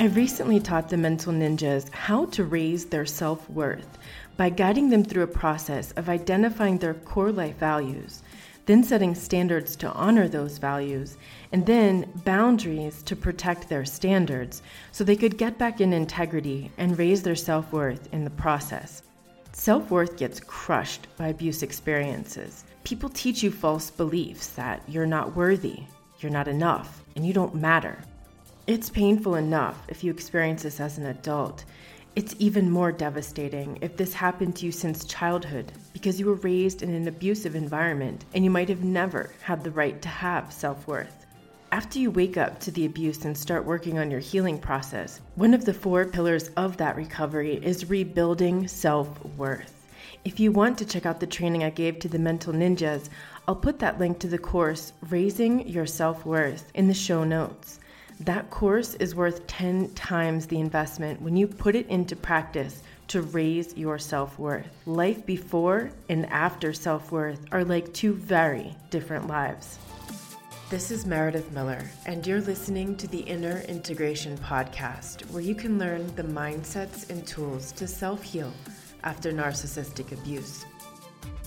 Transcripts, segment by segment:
I recently taught the mental ninjas how to raise their self worth by guiding them through a process of identifying their core life values, then setting standards to honor those values, and then boundaries to protect their standards so they could get back in integrity and raise their self worth in the process. Self worth gets crushed by abuse experiences. People teach you false beliefs that you're not worthy, you're not enough, and you don't matter. It's painful enough if you experience this as an adult. It's even more devastating if this happened to you since childhood because you were raised in an abusive environment and you might have never had the right to have self worth. After you wake up to the abuse and start working on your healing process, one of the four pillars of that recovery is rebuilding self worth. If you want to check out the training I gave to the mental ninjas, I'll put that link to the course, Raising Your Self Worth, in the show notes. That course is worth 10 times the investment when you put it into practice to raise your self worth. Life before and after self worth are like two very different lives. This is Meredith Miller, and you're listening to the Inner Integration Podcast, where you can learn the mindsets and tools to self heal after narcissistic abuse.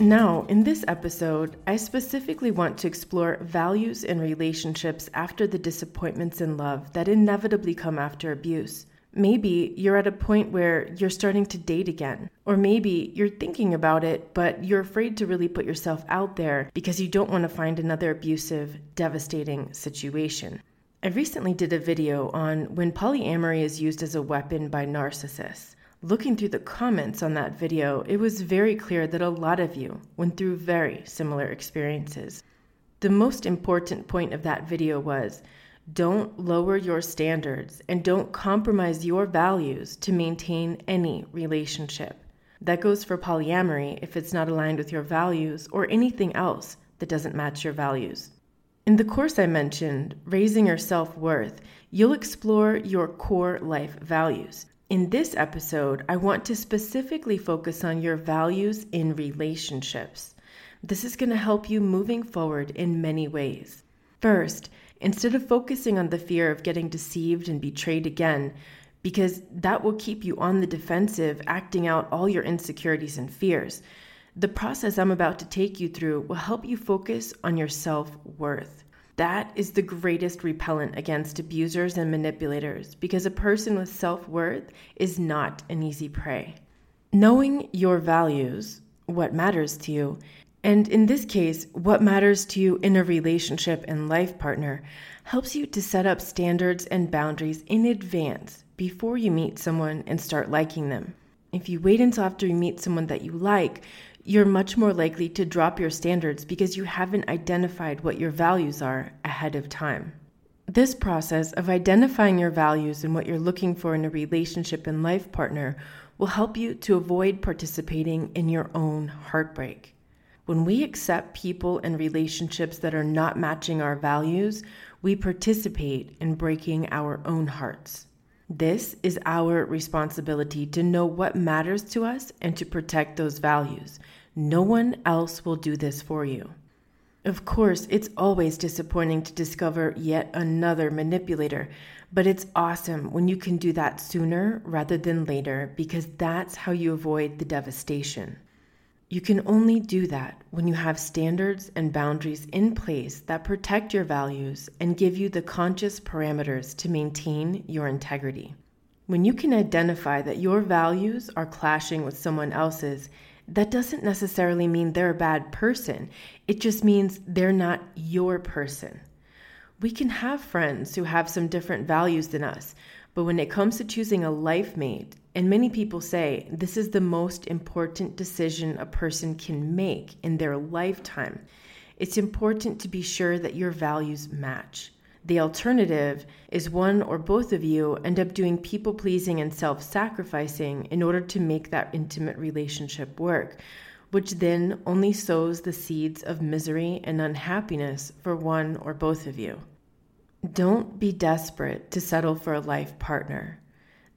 Now, in this episode, I specifically want to explore values in relationships after the disappointments in love that inevitably come after abuse. Maybe you're at a point where you're starting to date again, or maybe you're thinking about it, but you're afraid to really put yourself out there because you don't want to find another abusive, devastating situation. I recently did a video on when polyamory is used as a weapon by narcissists. Looking through the comments on that video, it was very clear that a lot of you went through very similar experiences. The most important point of that video was don't lower your standards and don't compromise your values to maintain any relationship. That goes for polyamory if it's not aligned with your values or anything else that doesn't match your values. In the course I mentioned, Raising Your Self Worth, you'll explore your core life values. In this episode, I want to specifically focus on your values in relationships. This is going to help you moving forward in many ways. First, instead of focusing on the fear of getting deceived and betrayed again, because that will keep you on the defensive, acting out all your insecurities and fears, the process I'm about to take you through will help you focus on your self worth. That is the greatest repellent against abusers and manipulators because a person with self worth is not an easy prey. Knowing your values, what matters to you, and in this case, what matters to you in a relationship and life partner, helps you to set up standards and boundaries in advance before you meet someone and start liking them. If you wait until after you meet someone that you like, you're much more likely to drop your standards because you haven't identified what your values are ahead of time. This process of identifying your values and what you're looking for in a relationship and life partner will help you to avoid participating in your own heartbreak. When we accept people and relationships that are not matching our values, we participate in breaking our own hearts. This is our responsibility to know what matters to us and to protect those values. No one else will do this for you. Of course, it's always disappointing to discover yet another manipulator, but it's awesome when you can do that sooner rather than later because that's how you avoid the devastation. You can only do that when you have standards and boundaries in place that protect your values and give you the conscious parameters to maintain your integrity. When you can identify that your values are clashing with someone else's, that doesn't necessarily mean they're a bad person. It just means they're not your person. We can have friends who have some different values than us, but when it comes to choosing a life mate, and many people say this is the most important decision a person can make in their lifetime. It's important to be sure that your values match. The alternative is one or both of you end up doing people pleasing and self sacrificing in order to make that intimate relationship work, which then only sows the seeds of misery and unhappiness for one or both of you. Don't be desperate to settle for a life partner.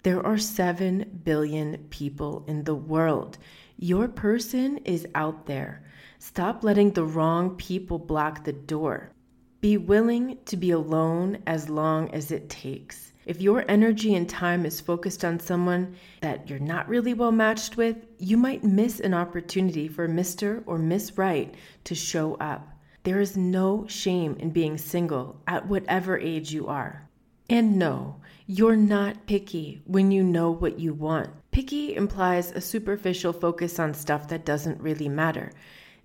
There are 7 billion people in the world. Your person is out there. Stop letting the wrong people block the door. Be willing to be alone as long as it takes. If your energy and time is focused on someone that you're not really well matched with, you might miss an opportunity for Mr. or Miss Right to show up. There is no shame in being single at whatever age you are. And no, you're not picky when you know what you want. Picky implies a superficial focus on stuff that doesn't really matter.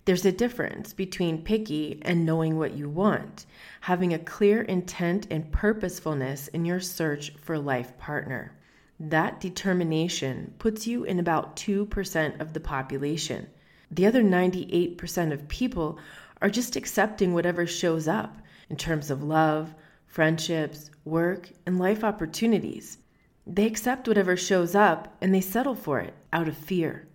There's a difference between picky and knowing what you want, having a clear intent and purposefulness in your search for life partner. That determination puts you in about 2% of the population. The other 98% of people are just accepting whatever shows up in terms of love, friendships, work, and life opportunities. They accept whatever shows up and they settle for it out of fear.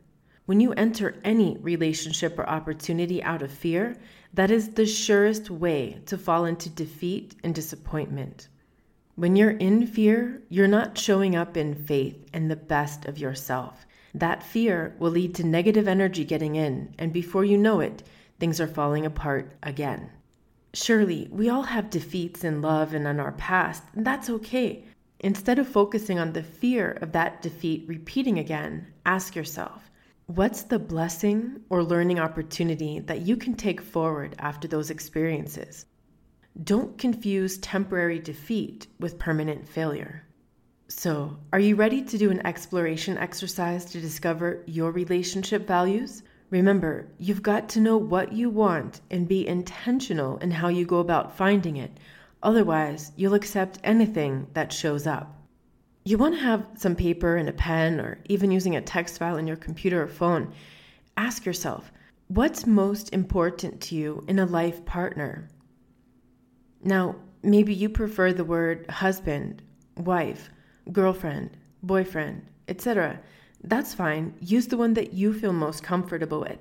When you enter any relationship or opportunity out of fear, that is the surest way to fall into defeat and disappointment. When you're in fear, you're not showing up in faith and the best of yourself. That fear will lead to negative energy getting in, and before you know it, things are falling apart again. Surely, we all have defeats in love and in our past, and that's okay. Instead of focusing on the fear of that defeat repeating again, ask yourself What's the blessing or learning opportunity that you can take forward after those experiences? Don't confuse temporary defeat with permanent failure. So, are you ready to do an exploration exercise to discover your relationship values? Remember, you've got to know what you want and be intentional in how you go about finding it. Otherwise, you'll accept anything that shows up. You want to have some paper and a pen, or even using a text file in your computer or phone. Ask yourself, what's most important to you in a life partner? Now, maybe you prefer the word husband, wife, girlfriend, boyfriend, etc. That's fine. Use the one that you feel most comfortable with.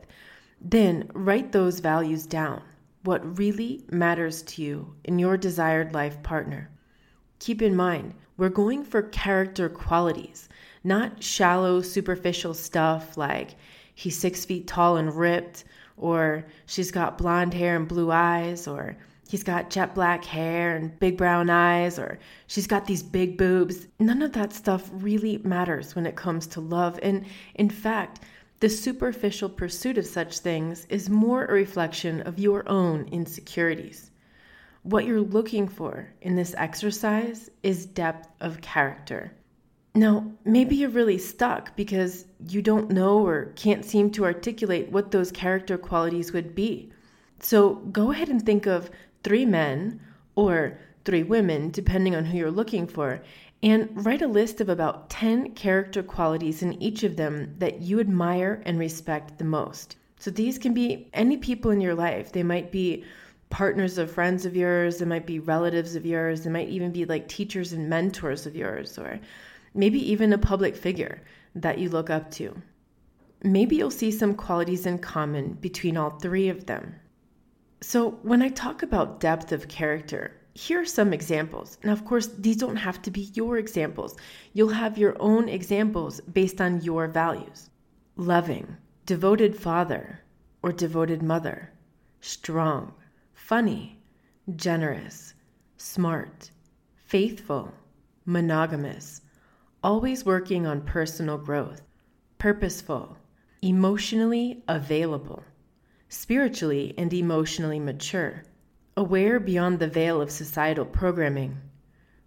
Then write those values down. What really matters to you in your desired life partner. Keep in mind, we're going for character qualities, not shallow, superficial stuff like he's six feet tall and ripped, or she's got blonde hair and blue eyes, or he's got jet black hair and big brown eyes, or she's got these big boobs. None of that stuff really matters when it comes to love. And in fact, the superficial pursuit of such things is more a reflection of your own insecurities. What you're looking for in this exercise is depth of character. Now, maybe you're really stuck because you don't know or can't seem to articulate what those character qualities would be. So go ahead and think of three men or three women, depending on who you're looking for, and write a list of about 10 character qualities in each of them that you admire and respect the most. So these can be any people in your life. They might be partners of friends of yours, they might be relatives of yours, they might even be like teachers and mentors of yours, or maybe even a public figure that you look up to. Maybe you'll see some qualities in common between all three of them. So, when I talk about depth of character, here are some examples. Now, of course, these don't have to be your examples. You'll have your own examples based on your values loving, devoted father or devoted mother, strong, funny, generous, smart, faithful, monogamous, always working on personal growth, purposeful, emotionally available, spiritually and emotionally mature, aware beyond the veil of societal programming,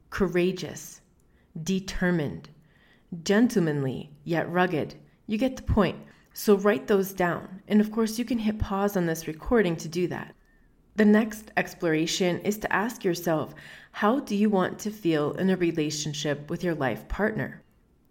courageous, determined, gentlemanly yet rugged. You get the point. So write those down. And of course, you can hit pause on this recording to do that. The next exploration is to ask yourself how do you want to feel in a relationship with your life partner?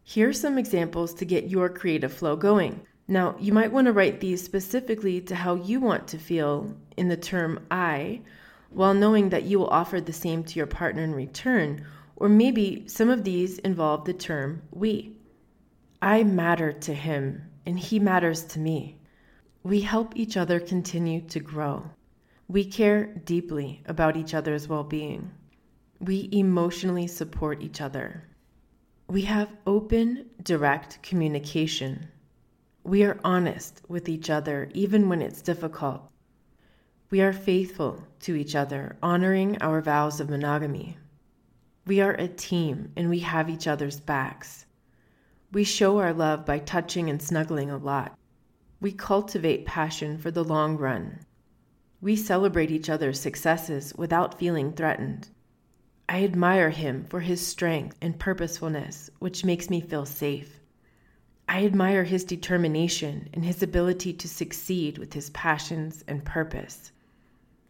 Here are some examples to get your creative flow going. Now, you might want to write these specifically to how you want to feel in the term I, while knowing that you will offer the same to your partner in return, or maybe some of these involve the term we. I matter to him, and he matters to me. We help each other continue to grow. We care deeply about each other's well being. We emotionally support each other. We have open, direct communication. We are honest with each other even when it's difficult. We are faithful to each other, honoring our vows of monogamy. We are a team and we have each other's backs. We show our love by touching and snuggling a lot. We cultivate passion for the long run. We celebrate each other's successes without feeling threatened. I admire him for his strength and purposefulness, which makes me feel safe. I admire his determination and his ability to succeed with his passions and purpose.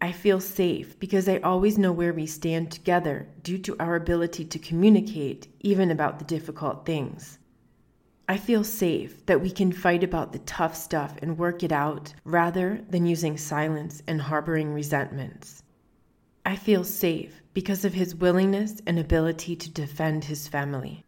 I feel safe because I always know where we stand together due to our ability to communicate, even about the difficult things. I feel safe that we can fight about the tough stuff and work it out rather than using silence and harboring resentments. I feel safe because of his willingness and ability to defend his family.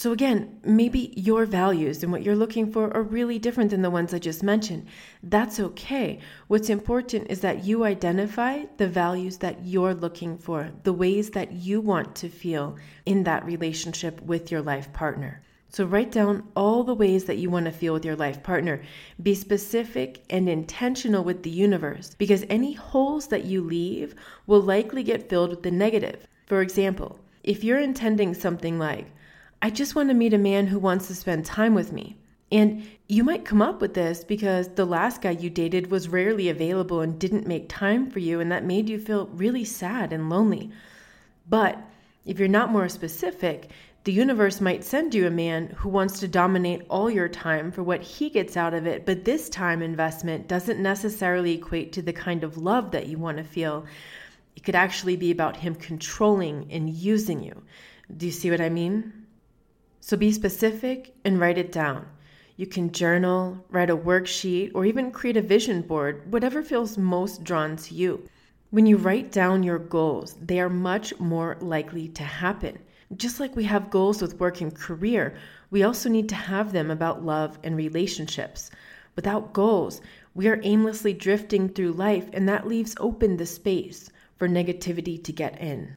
So, again, maybe your values and what you're looking for are really different than the ones I just mentioned. That's okay. What's important is that you identify the values that you're looking for, the ways that you want to feel in that relationship with your life partner. So, write down all the ways that you want to feel with your life partner. Be specific and intentional with the universe because any holes that you leave will likely get filled with the negative. For example, if you're intending something like, I just want to meet a man who wants to spend time with me. And you might come up with this because the last guy you dated was rarely available and didn't make time for you, and that made you feel really sad and lonely. But if you're not more specific, the universe might send you a man who wants to dominate all your time for what he gets out of it, but this time investment doesn't necessarily equate to the kind of love that you want to feel. It could actually be about him controlling and using you. Do you see what I mean? So be specific and write it down. You can journal, write a worksheet, or even create a vision board, whatever feels most drawn to you. When you write down your goals, they are much more likely to happen. Just like we have goals with work and career, we also need to have them about love and relationships. Without goals, we are aimlessly drifting through life, and that leaves open the space for negativity to get in.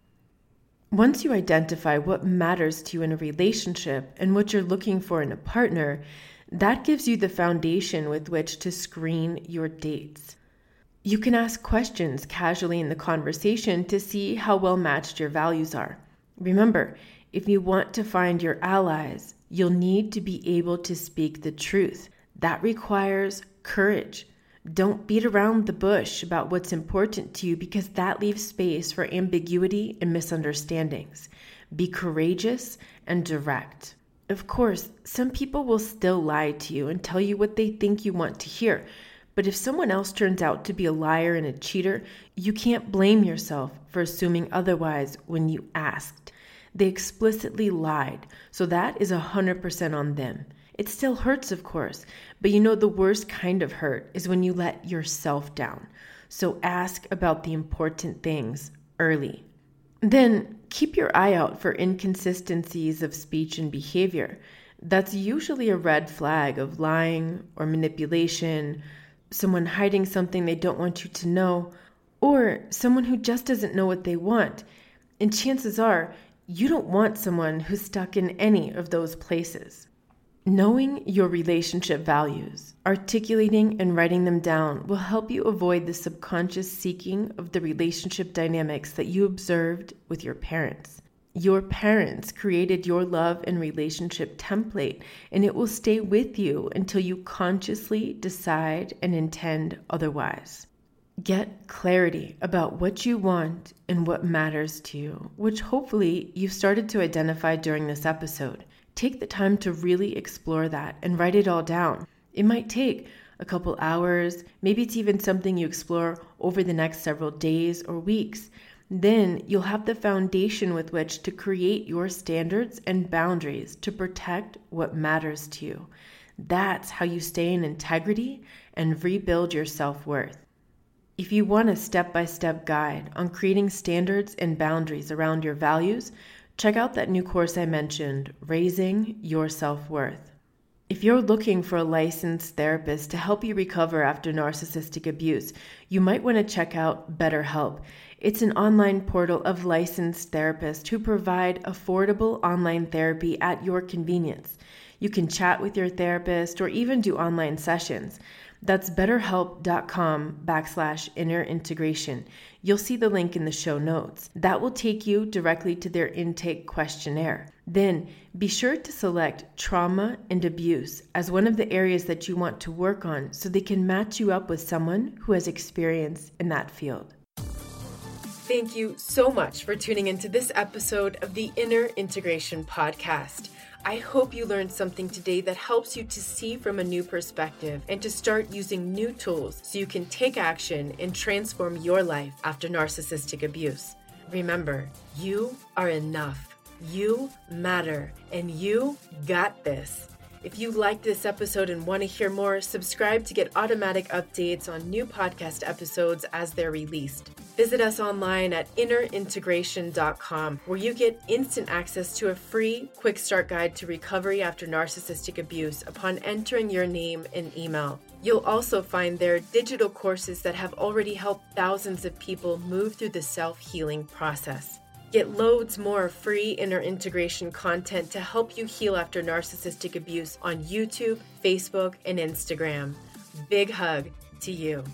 Once you identify what matters to you in a relationship and what you're looking for in a partner, that gives you the foundation with which to screen your dates. You can ask questions casually in the conversation to see how well matched your values are. Remember, if you want to find your allies, you'll need to be able to speak the truth. That requires courage. Don't beat around the bush about what's important to you because that leaves space for ambiguity and misunderstandings. Be courageous and direct. Of course, some people will still lie to you and tell you what they think you want to hear. But if someone else turns out to be a liar and a cheater, you can't blame yourself for assuming otherwise when you asked. They explicitly lied, so that is 100% on them. It still hurts, of course, but you know the worst kind of hurt is when you let yourself down. So ask about the important things early. Then keep your eye out for inconsistencies of speech and behavior. That's usually a red flag of lying or manipulation, someone hiding something they don't want you to know, or someone who just doesn't know what they want. And chances are, you don't want someone who's stuck in any of those places. Knowing your relationship values, articulating and writing them down will help you avoid the subconscious seeking of the relationship dynamics that you observed with your parents. Your parents created your love and relationship template, and it will stay with you until you consciously decide and intend otherwise. Get clarity about what you want and what matters to you, which hopefully you've started to identify during this episode. Take the time to really explore that and write it all down. It might take a couple hours, maybe it's even something you explore over the next several days or weeks. Then you'll have the foundation with which to create your standards and boundaries to protect what matters to you. That's how you stay in integrity and rebuild your self worth. If you want a step by step guide on creating standards and boundaries around your values, check out that new course I mentioned, Raising Your Self Worth. If you're looking for a licensed therapist to help you recover after narcissistic abuse, you might want to check out BetterHelp. It's an online portal of licensed therapists who provide affordable online therapy at your convenience. You can chat with your therapist or even do online sessions. That's betterhelp.com backslash inner integration. You'll see the link in the show notes. That will take you directly to their intake questionnaire. Then be sure to select trauma and abuse as one of the areas that you want to work on so they can match you up with someone who has experience in that field. Thank you so much for tuning into this episode of the Inner Integration Podcast. I hope you learned something today that helps you to see from a new perspective and to start using new tools so you can take action and transform your life after narcissistic abuse. Remember, you are enough, you matter, and you got this. If you liked this episode and want to hear more, subscribe to get automatic updates on new podcast episodes as they're released. Visit us online at innerintegration.com, where you get instant access to a free quick start guide to recovery after narcissistic abuse upon entering your name and email. You'll also find there digital courses that have already helped thousands of people move through the self healing process. Get loads more free inner integration content to help you heal after narcissistic abuse on YouTube, Facebook, and Instagram. Big hug to you.